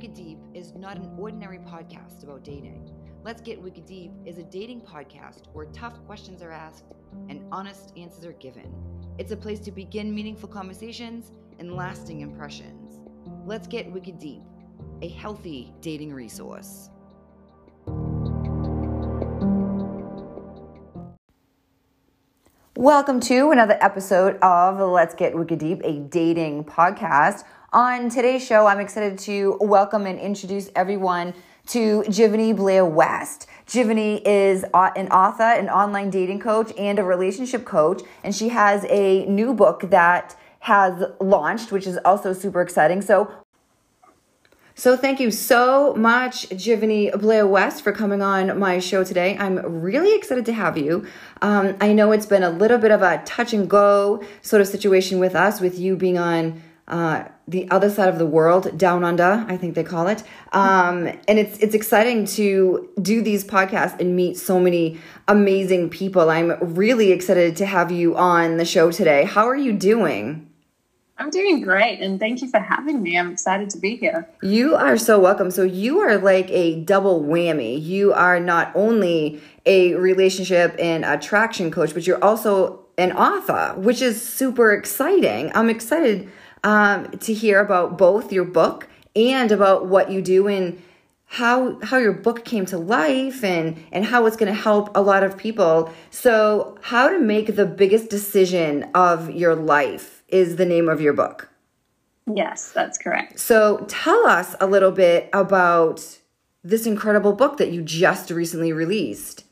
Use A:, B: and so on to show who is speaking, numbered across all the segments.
A: Wicked Deep is not an ordinary podcast about dating. Let's Get Wicked Deep is a dating podcast where tough questions are asked and honest answers are given. It's a place to begin meaningful conversations and lasting impressions. Let's Get Wicked Deep, a healthy dating resource. Welcome to another episode of Let's Get Wicked Deep, a dating podcast. On today's show, I'm excited to welcome and introduce everyone to Jivany Blair West. Jivany is an author, an online dating coach, and a relationship coach, and she has a new book that has launched, which is also super exciting. So, so thank you so much, Jivany Blair West, for coming on my show today. I'm really excited to have you. Um, I know it's been a little bit of a touch and go sort of situation with us, with you being on uh, the other side of the world, down under, I think they call it. Um, and it's it's exciting to do these podcasts and meet so many amazing people. I'm really excited to have you on the show today. How are you doing?
B: I'm doing great, and thank you for having me. I'm excited to be here.
A: You are so welcome. So, you are like a double whammy. You are not only a relationship and attraction coach, but you're also an author, which is super exciting. I'm excited um, to hear about both your book and about what you do and how how your book came to life and and how it's going to help a lot of people. So, how to make the biggest decision of your life is the name of your book.
B: Yes, that's correct.
A: So tell us a little bit about this incredible book that you just recently released.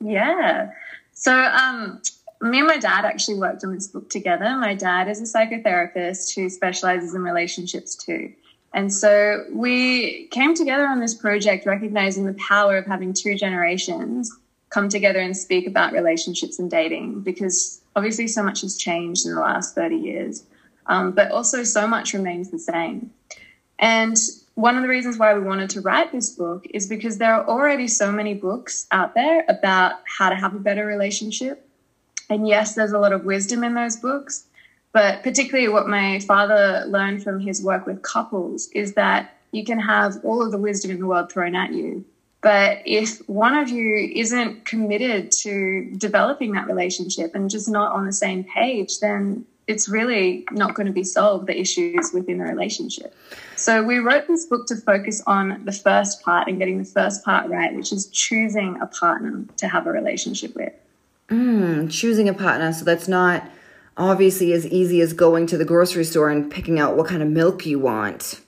B: Yeah. So, um, me and my dad actually worked on this book together. My dad is a psychotherapist who specializes in relationships too. And so we came together on this project recognizing the power of having two generations come together and speak about relationships and dating because obviously so much has changed in the last 30 years, um, but also so much remains the same. And one of the reasons why we wanted to write this book is because there are already so many books out there about how to have a better relationship. And yes, there's a lot of wisdom in those books, but particularly what my father learned from his work with couples is that you can have all of the wisdom in the world thrown at you, but if one of you isn't committed to developing that relationship and just not on the same page, then it's really not going to be solved the issues within the relationship. So we wrote this book to focus on the first part and getting the first part right, which is choosing a partner to have a relationship with.
A: Mm, choosing a partner. So that's not obviously as easy as going to the grocery store and picking out what kind of milk you want.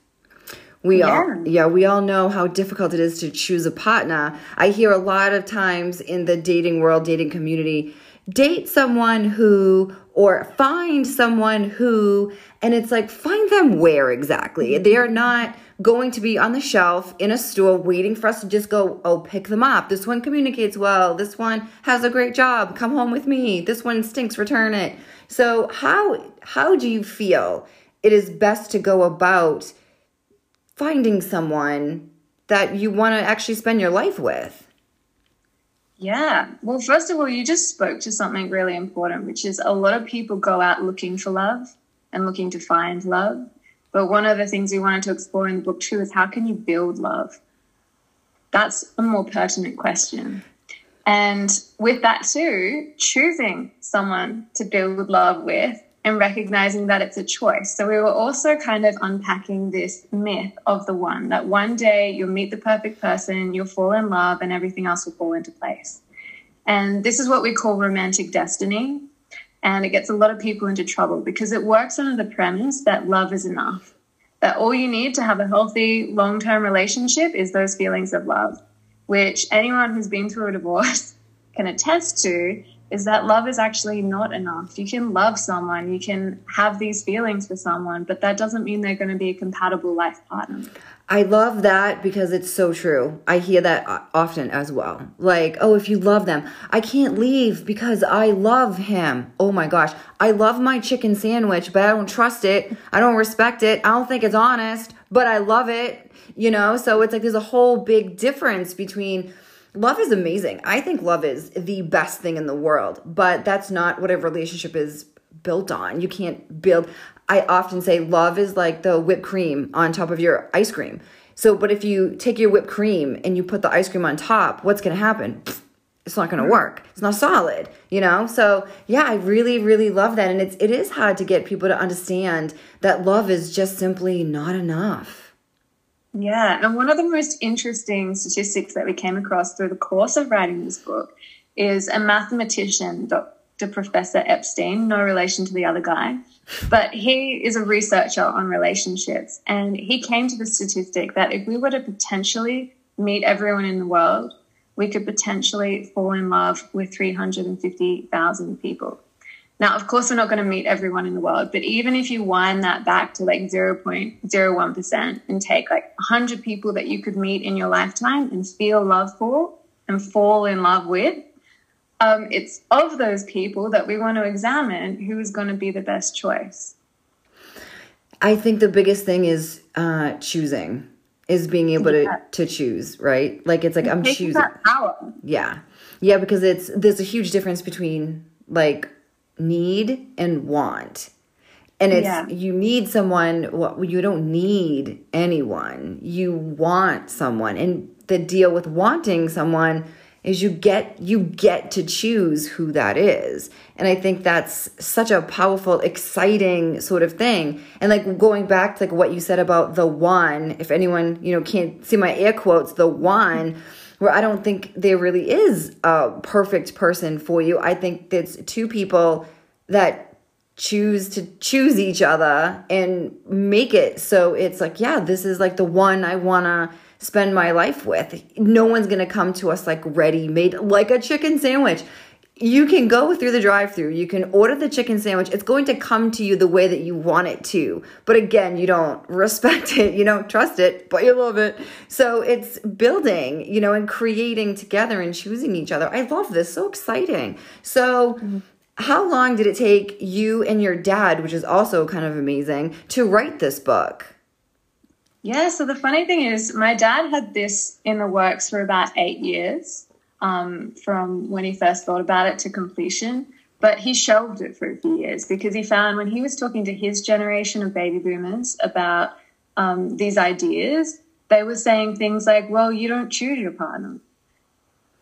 A: We yeah. all yeah, we all know how difficult it is to choose a partner. I hear a lot of times in the dating world, dating community, date someone who or find someone who and it's like find them where exactly. Mm-hmm. They're not going to be on the shelf in a store waiting for us to just go, oh, pick them up. This one communicates well. This one has a great job. Come home with me. This one stinks. Return it. So how how do you feel it is best to go about finding someone that you want to actually spend your life with?
B: Yeah. Well, first of all, you just spoke to something really important, which is a lot of people go out looking for love and looking to find love. But one of the things we wanted to explore in the book too is how can you build love? That's a more pertinent question. And with that too, choosing someone to build love with and recognizing that it's a choice. So we were also kind of unpacking this myth of the one that one day you'll meet the perfect person, you'll fall in love, and everything else will fall into place. And this is what we call romantic destiny. And it gets a lot of people into trouble because it works under the premise that love is enough, that all you need to have a healthy long term relationship is those feelings of love, which anyone who's been through a divorce can attest to is that love is actually not enough. You can love someone, you can have these feelings for someone, but that doesn't mean they're going to be a compatible life partner.
A: I love that because it's so true. I hear that often as well. Like, oh, if you love them, I can't leave because I love him. Oh my gosh. I love my chicken sandwich, but I don't trust it. I don't respect it. I don't think it's honest, but I love it. You know, so it's like there's a whole big difference between love is amazing. I think love is the best thing in the world, but that's not what a relationship is built on. You can't build. I often say love is like the whipped cream on top of your ice cream. So, but if you take your whipped cream and you put the ice cream on top, what's going to happen? It's not going to mm. work. It's not solid, you know? So, yeah, I really really love that and it's it is hard to get people to understand that love is just simply not enough.
B: Yeah, and one of the most interesting statistics that we came across through the course of writing this book is a mathematician, Dr. Professor Epstein, no relation to the other guy, but he is a researcher on relationships. And he came to the statistic that if we were to potentially meet everyone in the world, we could potentially fall in love with 350,000 people. Now, of course, we're not going to meet everyone in the world, but even if you wind that back to like 0.01% and take like 100 people that you could meet in your lifetime and feel love for and fall in love with, um, it's of those people that we want to examine who is going to be the best choice.
A: I think the biggest thing is uh, choosing, is being able yeah. to to choose, right? Like it's like I'm choosing.
B: power.
A: Yeah, yeah, because it's there's a huge difference between like need and want. And it's yeah. you need someone. Well, you don't need anyone. You want someone, and the deal with wanting someone is you get you get to choose who that is. And i think that's such a powerful exciting sort of thing. And like going back to like what you said about the one if anyone you know can't see my air quotes the one where i don't think there really is a perfect person for you. I think it's two people that choose to choose each other and make it so it's like yeah this is like the one i want to spend my life with. No one's going to come to us like ready made, like a chicken sandwich. You can go through the drive through, you can order the chicken sandwich. It's going to come to you the way that you want it to. But again, you don't respect it, you don't trust it, but you love it. So it's building, you know, and creating together and choosing each other. I love this. So exciting. So, mm-hmm. how long did it take you and your dad, which is also kind of amazing, to write this book?
B: Yeah, so the funny thing is, my dad had this in the works for about eight years um, from when he first thought about it to completion. But he shelved it for a few years because he found when he was talking to his generation of baby boomers about um, these ideas, they were saying things like, well, you don't choose your partner.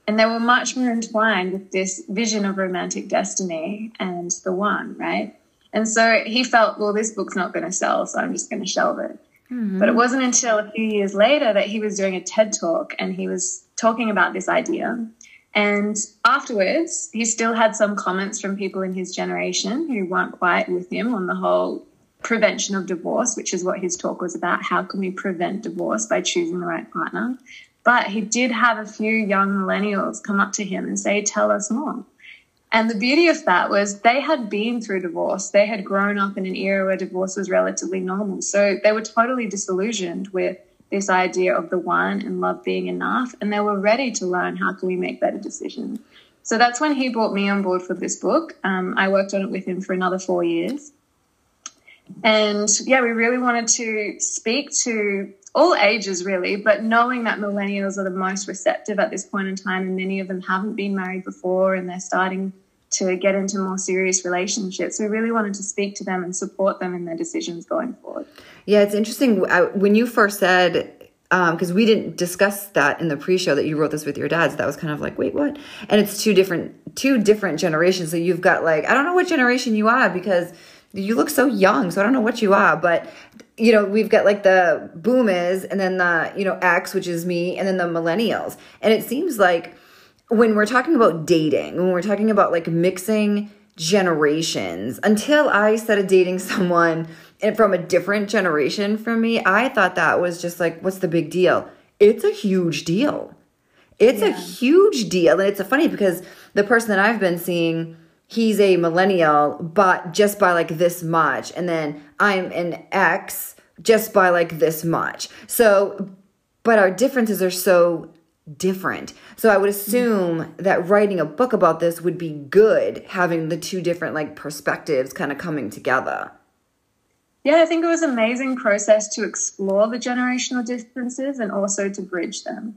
B: And they were much more entwined with this vision of romantic destiny and the one, right? And so he felt, well, this book's not going to sell, so I'm just going to shelve it. Mm-hmm. But it wasn't until a few years later that he was doing a TED talk and he was talking about this idea. And afterwards, he still had some comments from people in his generation who weren't quite with him on the whole prevention of divorce, which is what his talk was about. How can we prevent divorce by choosing the right partner? But he did have a few young millennials come up to him and say, Tell us more. And the beauty of that was they had been through divorce. They had grown up in an era where divorce was relatively normal. So they were totally disillusioned with this idea of the one and love being enough. And they were ready to learn how can we make better decisions. So that's when he brought me on board for this book. Um, I worked on it with him for another four years. And yeah, we really wanted to speak to all ages really, but knowing that millennials are the most receptive at this point in time, and many of them haven't been married before and they're starting to get into more serious relationships, we really wanted to speak to them and support them in their decisions going forward.
A: Yeah, it's interesting. When you first said, because um, we didn't discuss that in the pre-show that you wrote this with your dad, so that was kind of like, wait, what? And it's two different, two different generations. So you've got like, I don't know what generation you are because you look so young, so I don't know what you are, but you know, we've got like the boomers and then the, you know, X, which is me, and then the millennials. And it seems like when we're talking about dating, when we're talking about like mixing generations, until I started dating someone from a different generation from me, I thought that was just like, what's the big deal? It's a huge deal. It's yeah. a huge deal. And it's funny because the person that I've been seeing, he's a millennial, but just by like this much. And then I'm an X just by like this much. So, but our differences are so different. So I would assume that writing a book about this would be good, having the two different like perspectives kind of coming together.
B: Yeah, I think it was an amazing process to explore the generational differences and also to bridge them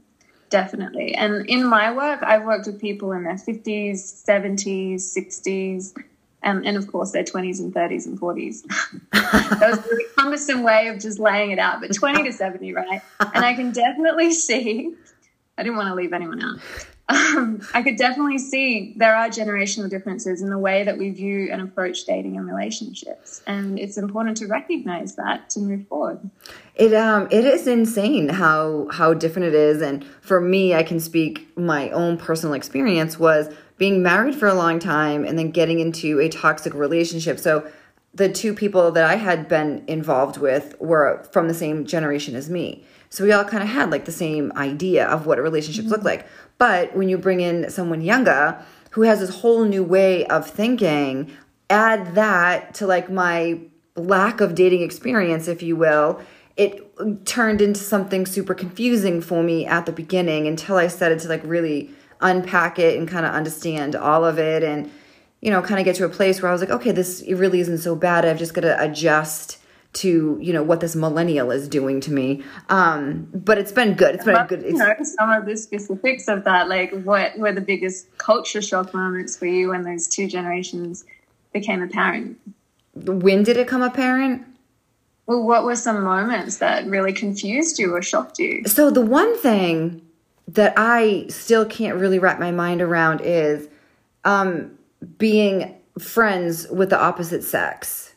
B: definitely. And in my work, I've worked with people in their 50s, 70s, 60s, and, of course their 20s and 30s and 40s. that was a really cumbersome way of just laying it out. But 20 to 70, right? And I can definitely see, I didn't want to leave anyone out. Um, I could definitely see there are generational differences in the way that we view and approach dating and relationships, and it's important to recognize that to move forward.
A: It um it is insane how how different it is, and for me, I can speak my own personal experience was being married for a long time and then getting into a toxic relationship. So the two people that I had been involved with were from the same generation as me. So we all kind of had like the same idea of what relationships mm-hmm. look like. But when you bring in someone younger who has this whole new way of thinking, add that to like my lack of dating experience, if you will, it turned into something super confusing for me at the beginning until I started to like really unpack it and kind of understand all of it and you know kind of get to a place where I was like okay this really isn't so bad. I've just got to adjust to you know what this millennial is doing to me. Um but it's been good. It's been
B: but,
A: good
B: it's, you know some of the specifics of that like what were the biggest culture shock moments for you when those two generations became apparent?
A: When did it come apparent?
B: Well what were some moments that really confused you or shocked you?
A: So the one thing that i still can't really wrap my mind around is um being friends with the opposite sex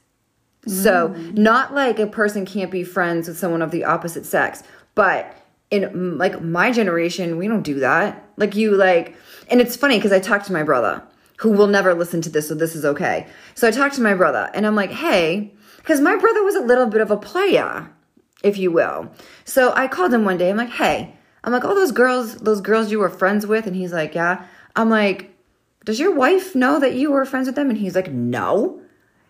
A: so, mm. not like a person can't be friends with someone of the opposite sex, but in like my generation, we don't do that. Like you like and it's funny cuz I talked to my brother who will never listen to this so this is okay. So I talked to my brother and I'm like, "Hey, cuz my brother was a little bit of a player, if you will." So I called him one day. I'm like, "Hey, I'm like, all those girls, those girls you were friends with?" And he's like, "Yeah." I'm like, "Does your wife know that you were friends with them?" And he's like, "No."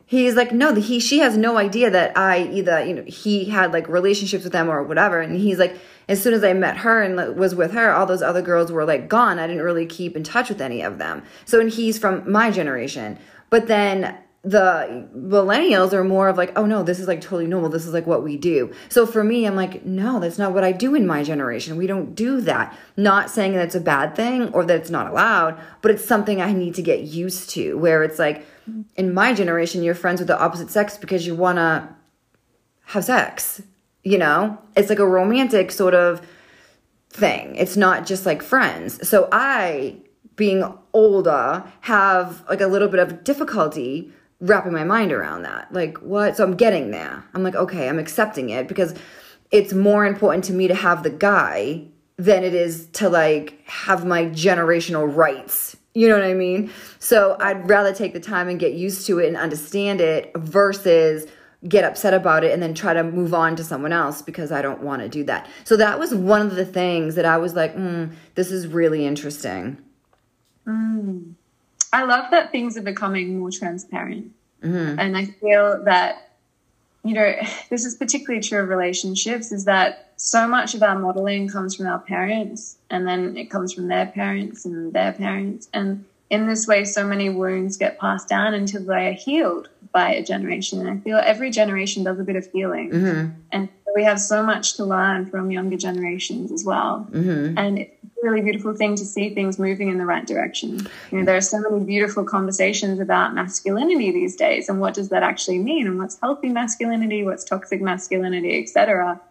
A: He's like no he she has no idea that i either you know he had like relationships with them or whatever. And he's like as soon as i met her and was with her all those other girls were like gone. I didn't really keep in touch with any of them. So and he's from my generation. But then the millennials are more of like oh no this is like totally normal. This is like what we do. So for me i'm like no that's not what i do in my generation. We don't do that. Not saying that it's a bad thing or that it's not allowed but it's something i need to get used to where it's like in my generation, you're friends with the opposite sex because you want to have sex. You know, it's like a romantic sort of thing. It's not just like friends. So I, being older, have like a little bit of difficulty wrapping my mind around that. Like, what? So I'm getting there. I'm like, okay, I'm accepting it because it's more important to me to have the guy than it is to like have my generational rights you know what I mean? So I'd rather take the time and get used to it and understand it versus get upset about it and then try to move on to someone else because I don't want to do that. So that was one of the things that I was like, mm, this is really interesting.
B: Mm. I love that things are becoming more transparent. Mm-hmm. And I feel that, you know, this is particularly true of relationships, is that so much of our modeling comes from our parents and then it comes from their parents and their parents. And in this way, so many wounds get passed down until they are healed by a generation. And I feel every generation does a bit of healing. Mm-hmm. And we have so much to learn from younger generations as well. Mm-hmm. And really beautiful thing to see things moving in the right direction. You know, there are so many beautiful conversations about masculinity these days and what does that actually mean and what's healthy masculinity, what's toxic masculinity, etc.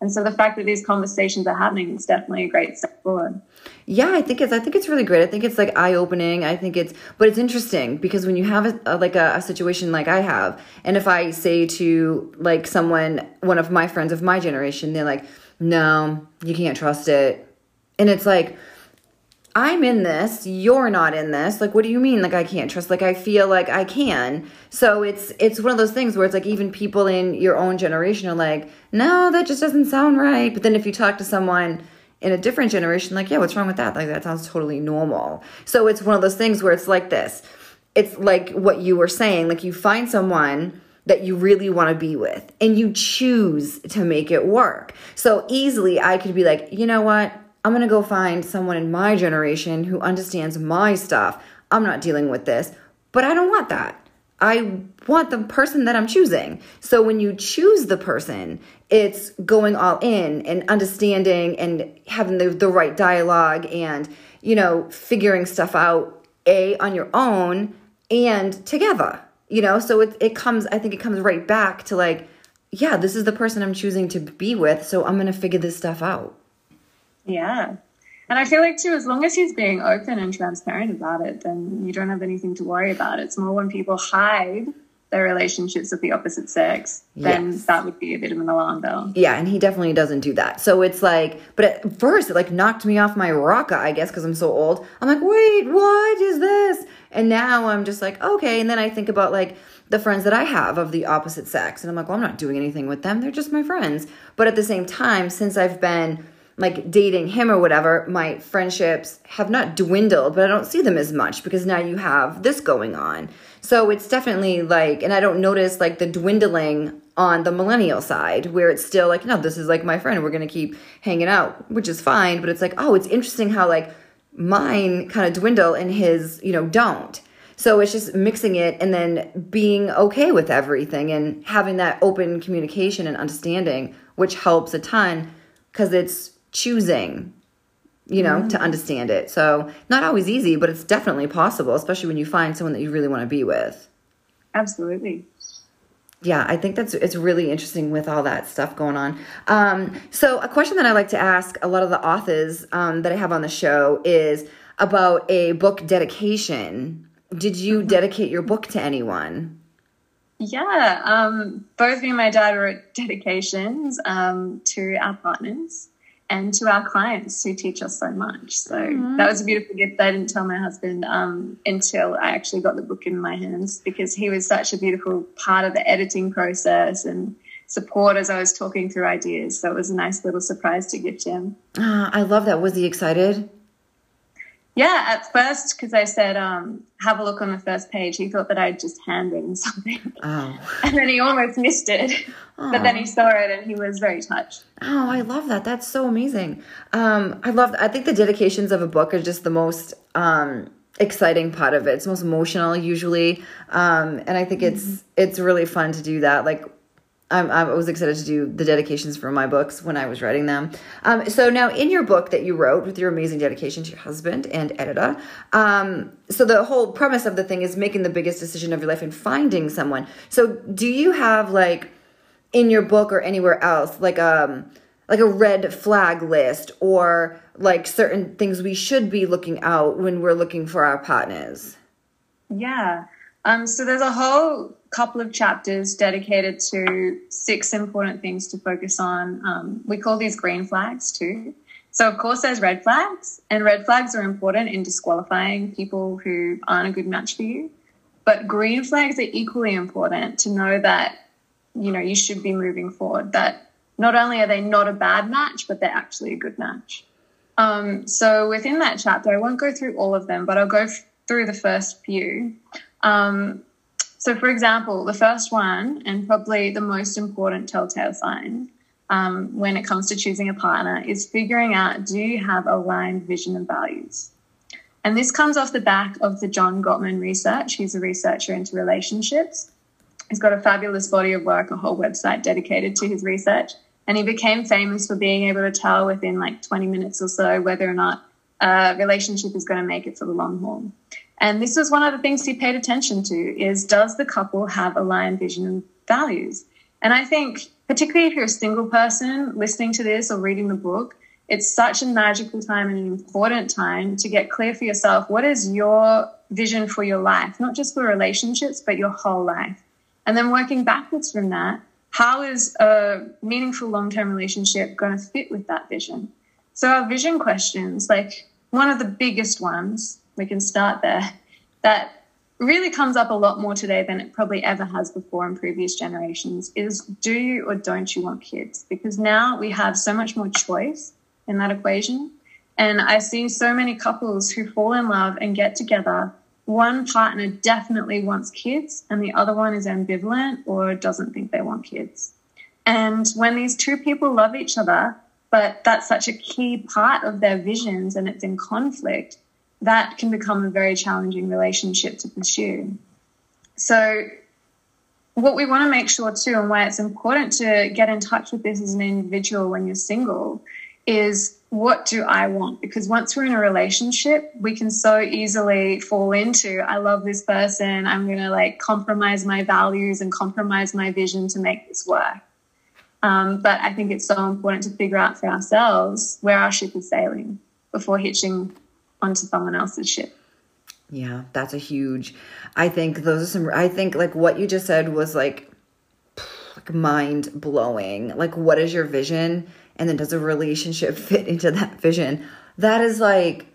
B: And so the fact that these conversations are happening is definitely a great step forward.
A: Yeah, I think it's I think it's really great. I think it's like eye opening. I think it's but it's interesting because when you have a, a like a, a, situation like I have, and if I say to like someone, one of my friends of my generation, they're like, "No, you can't trust it," and it's like I'm in this, you're not in this. Like, what do you mean? Like, I can't trust? Like, I feel like I can. So it's it's one of those things where it's like even people in your own generation are like, no, that just doesn't sound right. But then if you talk to someone in a different generation, like, yeah, what's wrong with that? Like, that sounds totally normal. So it's one of those things where it's like this. It's like what you were saying. Like, you find someone that you really want to be with and you choose to make it work. So easily, I could be like, you know what? I'm going to go find someone in my generation who understands my stuff. I'm not dealing with this, but I don't want that. I want the person that I'm choosing. So when you choose the person, it's going all in and understanding and having the, the right dialogue and, you know, figuring stuff out, A, on your own and together. you know so it, it comes i think it comes right back to like yeah this is the person i'm choosing to be with so i'm gonna figure this stuff out
B: yeah and i feel like too as long as he's being open and transparent about it then you don't have anything to worry about it's more when people hide their relationships with the opposite sex, then yes. that would be a bit of an alarm bell.
A: Yeah, and he definitely doesn't do that. So it's like, but at first it like knocked me off my rocker, I guess, because I'm so old. I'm like, wait, what is this? And now I'm just like, okay. And then I think about like the friends that I have of the opposite sex, and I'm like, well, I'm not doing anything with them. They're just my friends. But at the same time, since I've been like dating him or whatever, my friendships have not dwindled, but I don't see them as much because now you have this going on. So it's definitely like, and I don't notice like the dwindling on the millennial side where it's still like, no, this is like my friend. We're going to keep hanging out, which is fine. But it's like, oh, it's interesting how like mine kind of dwindle and his, you know, don't. So it's just mixing it and then being okay with everything and having that open communication and understanding, which helps a ton because it's choosing you know mm-hmm. to understand it. So not always easy but it's definitely possible especially when you find someone that you really want to be with.
B: Absolutely.
A: Yeah i think that's it's really interesting with all that stuff going on. Um, so a question that i like to ask a lot of the authors um, that i have on the show is about a book dedication. Did you mm-hmm. dedicate your book to anyone?
B: Yeah um, both me and my dad wrote dedications um, to our partners and to our clients who teach us so much. So mm-hmm. that was a beautiful gift. I didn't tell my husband um, until I actually got the book in my hands because he was such a beautiful part of the editing process and support as I was talking through ideas. So it was a nice little surprise to gift him.
A: Uh, I love that. Was he excited?
B: Yeah, at first, because I said, um, have a look on the first page, he thought that I'd just hand him something. Oh. And then he almost missed it. Oh. But then he saw it and he was very touched.
A: Oh, I love that. That's so amazing. Um, I love, I think the dedications of a book are just the most um, exciting part of it. It's most emotional usually. Um, and I think it's, mm-hmm. it's really fun to do that. Like I'm, I was excited to do the dedications for my books when I was writing them. Um, so now, in your book that you wrote with your amazing dedication to your husband and editor, um, so the whole premise of the thing is making the biggest decision of your life and finding someone. So, do you have like in your book or anywhere else like um like a red flag list or like certain things we should be looking out when we're looking for our partners?
B: Yeah. Um, so there's a whole couple of chapters dedicated to six important things to focus on. Um, we call these green flags too. So, of course, there's red flags, and red flags are important in disqualifying people who aren't a good match for you. But green flags are equally important to know that, you know, you should be moving forward, that not only are they not a bad match, but they're actually a good match. Um, so, within that chapter, I won't go through all of them, but I'll go f- through the first few. Um, so, for example, the first one, and probably the most important telltale sign um, when it comes to choosing a partner, is figuring out do you have aligned vision and values? And this comes off the back of the John Gottman research. He's a researcher into relationships. He's got a fabulous body of work, a whole website dedicated to his research. And he became famous for being able to tell within like 20 minutes or so whether or not a relationship is going to make it for the long haul. And this was one of the things he paid attention to is does the couple have aligned vision and values? And I think particularly if you're a single person listening to this or reading the book, it's such a magical time and an important time to get clear for yourself what is your vision for your life, not just for relationships, but your whole life. And then working backwards from that, how is a meaningful long term relationship going to fit with that vision? So, our vision questions, like one of the biggest ones we can start there. That really comes up a lot more today than it probably ever has before in previous generations is do you or don't you want kids? Because now we have so much more choice in that equation. And I see so many couples who fall in love and get together. One partner definitely wants kids, and the other one is ambivalent or doesn't think they want kids. And when these two people love each other, but that's such a key part of their visions and it's in conflict, that can become a very challenging relationship to pursue. So, what we want to make sure too, and why it's important to get in touch with this as an individual when you're single, is what do I want? Because once we're in a relationship, we can so easily fall into, I love this person. I'm going to like compromise my values and compromise my vision to make this work. Um, but I think it's so important to figure out for ourselves where our ship is sailing before hitching onto someone else's ship.
A: Yeah, that's a huge. I think those are some. I think like what you just said was like, like mind blowing. Like, what is your vision? And then does a relationship fit into that vision? That is like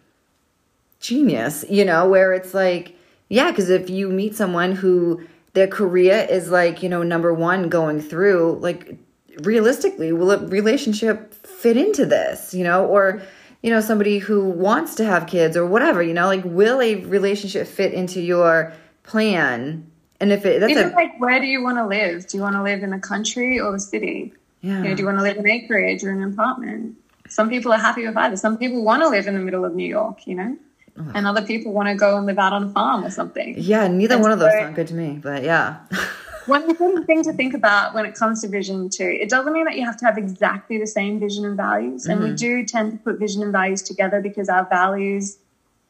A: genius, you know, where it's like, yeah, because if you meet someone who their career is like, you know, number one going through, like realistically, will a relationship fit into this, you know, or you know, somebody who wants to have kids or whatever, you know, like will a relationship fit into your plan? And if it, that's
B: Even a, like, where do you want to live? Do you want to live in the country or the city? Yeah. You know, do you want to live in acreage or an apartment? Some people are happy with either. Some people want to live in the middle of New York, you know? Oh. And other people want to go and live out on a farm or something.
A: Yeah, neither and one of those sound good to me, but yeah.
B: one important thing to think about when it comes to vision too it doesn't mean that you have to have exactly the same vision and values and mm-hmm. we do tend to put vision and values together because our values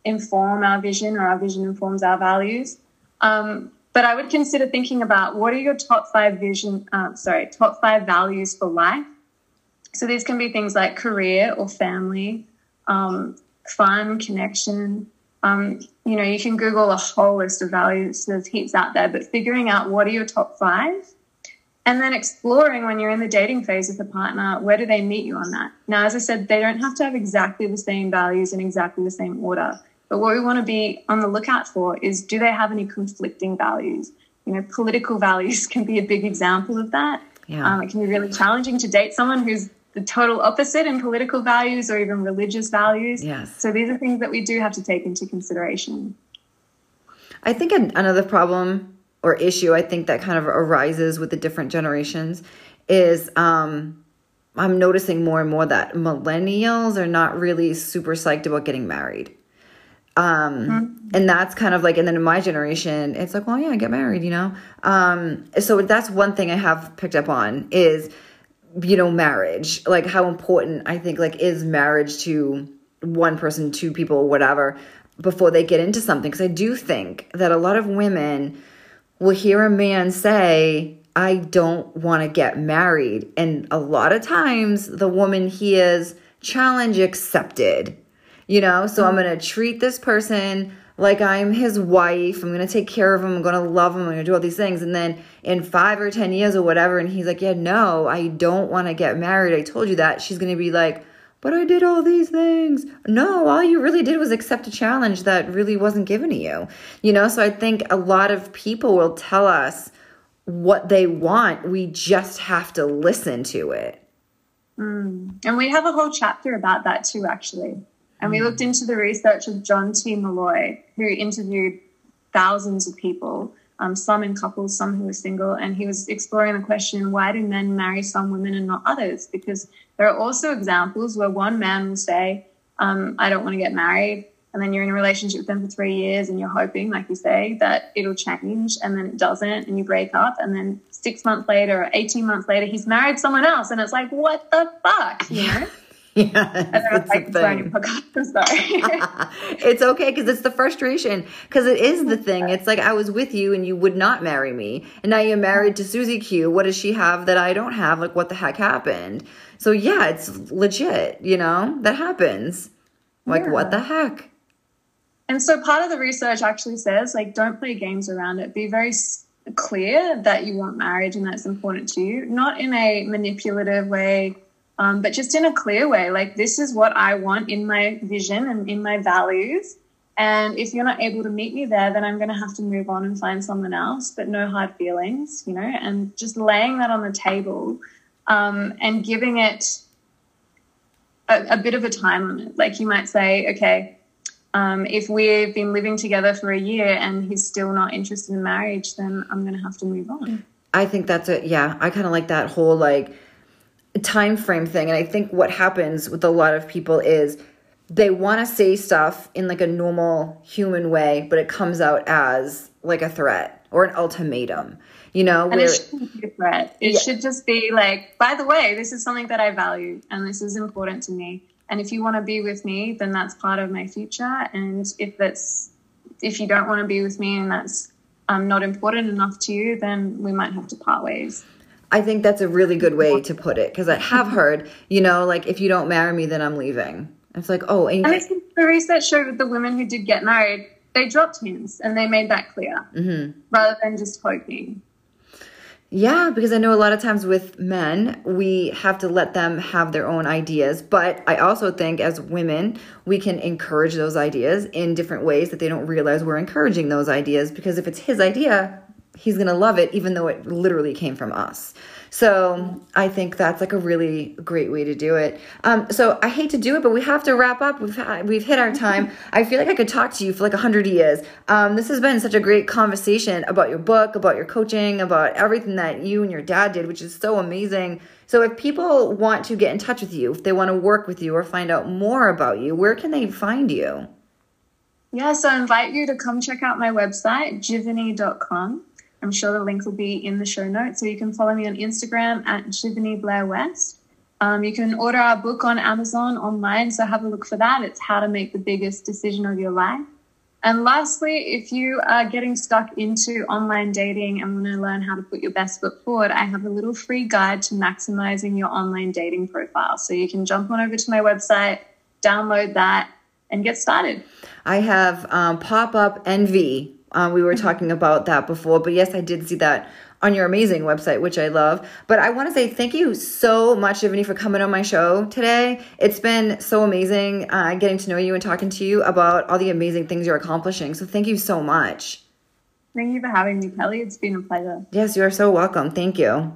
B: inform our vision or our vision informs our values um, but i would consider thinking about what are your top five vision uh, sorry top five values for life so these can be things like career or family um, fun connection um, you know, you can Google a whole list of values. There's heaps out there, but figuring out what are your top five and then exploring when you're in the dating phase with a partner, where do they meet you on that? Now, as I said, they don't have to have exactly the same values in exactly the same order. But what we want to be on the lookout for is do they have any conflicting values? You know, political values can be a big example of that. Yeah. Um, it can be really challenging to date someone who's the total opposite in political values or even religious values.
A: Yes.
B: So these are things that we do have to take into consideration.
A: I think another problem or issue I think that kind of arises with the different generations is um, I'm noticing more and more that millennials are not really super psyched about getting married. Um, mm-hmm. and that's kind of like, and then in my generation, it's like, well, yeah, get married, you know? Um, so that's one thing I have picked up on is you know marriage like how important i think like is marriage to one person two people whatever before they get into something. Because i do think that a lot of women will hear a man say i don't want to get married and a lot of times the woman hears challenge accepted you know? So i'm mm-hmm. going to treat this person like I'm his wife. I'm going to take care of him. I'm going to love him. I'm going to do all these things. And then in five or 10 years or whatever, and he's like, yeah, no, I don't want to get married. I told you that. She's going to be like, but I did all these things. No, all you really did was accept a challenge that really wasn't given to you. You know, so I think a lot of people will tell us what they want. We just have to listen to it.
B: Mm. And we have a whole chapter about that too, actually. And we looked into the research of John T. Molloy, who interviewed thousands of people, um, some in couples, some who were single, and he was exploring the question why do men marry some women and not others? Because there are also examples where one man will say, um, I don't want to get married. And then you're in a relationship with them for three years and you're hoping, like you say, that it'll change and then it doesn't and you break up. And then six months later or 18 months later, he's married someone else. And it's like, what the fuck? You know?
A: Yeah, it's, like, it's okay because it's the frustration because it is the thing. It's like I was with you and you would not marry me, and now you're married to Susie Q. What does she have that I don't have? Like, what the heck happened? So yeah, it's legit. You know that happens. Like, yeah. what the heck?
B: And so part of the research actually says like, don't play games around it. Be very clear that you want marriage and that's important to you, not in a manipulative way um, but just in a clear way. Like, this is what I want in my vision and in my values. And if you're not able to meet me there, then I'm going to have to move on and find someone else, but no hard feelings, you know, and just laying that on the table um, and giving it a, a, bit of a time limit. Like, you might say, okay, um, if we've been living together for a year and he's still not interested in marriage, then I'm going to have to move on.
A: I think that's it. Yeah. I kind of like that whole like, time frame thing and i think what happens with a lot of people is they want to say stuff in like a normal human way but it comes out as like a threat or an ultimatum. You know,
B: and where, it shouldn't be a threat. It yeah. should just be like, by the way, this is something that I value and this is important to me. And if you want to be with me, then that's part of my future. And if that's if you don't want to be with me and that's um, not important enough to you, then we might have to part ways.
A: I think that's a really good way to put it because I have heard, you know, like if you don't marry me, then I'm leaving. It's like, oh,
B: and, and the research showed with the women who did get married, they dropped hints and they made that clear mm-hmm. rather than just hoping.
A: Yeah, because I know a lot of times with men, we have to let them have their own ideas. But I also think as women, we can encourage those ideas in different ways that they don't realize we're encouraging those ideas. Because if it's his idea, he's going to love it, even though it literally came from us. So I think that's like a really great way to do it. Um, so I hate to do it, but we have to wrap up. We've we've hit our time. I feel like I could talk to you for like a hundred years. Um, this has been such a great conversation about your book, about your coaching, about everything that you and your dad did, which is so amazing. So if people want to get in touch with you, if they want to work with you or find out more about you, where can they find you?
B: Yeah, so I invite you to come check out my website, jivany.com. I'm sure the link will be in the show notes. So you can follow me on Instagram at Jivany Blair West. Um, you can order our book on Amazon online. So have a look for that. It's How to Make the Biggest Decision of Your Life. And lastly, if you are getting stuck into online dating and want to learn how to put your best foot forward, I have a little free guide to maximizing your online dating profile. So you can jump on over to my website, download that, and get started.
A: I have um, Pop Up Envy uh, we were talking about that before, but yes, I did see that on your amazing website, which I love. But I want to say thank you so much, Jivany, for coming on my show today. It's been so amazing uh, getting to know you and talking to you about all the amazing things you're accomplishing. So thank you so much.
B: Thank you for having me, Kelly. It's been a pleasure.
A: Yes, you are so welcome. Thank you.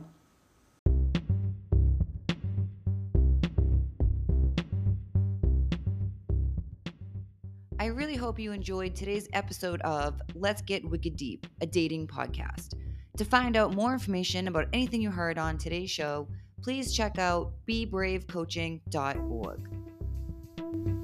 A: Hope you enjoyed today's episode of Let's Get Wicked Deep, a dating podcast. To find out more information about anything you heard on today's show, please check out bebravecoaching.org.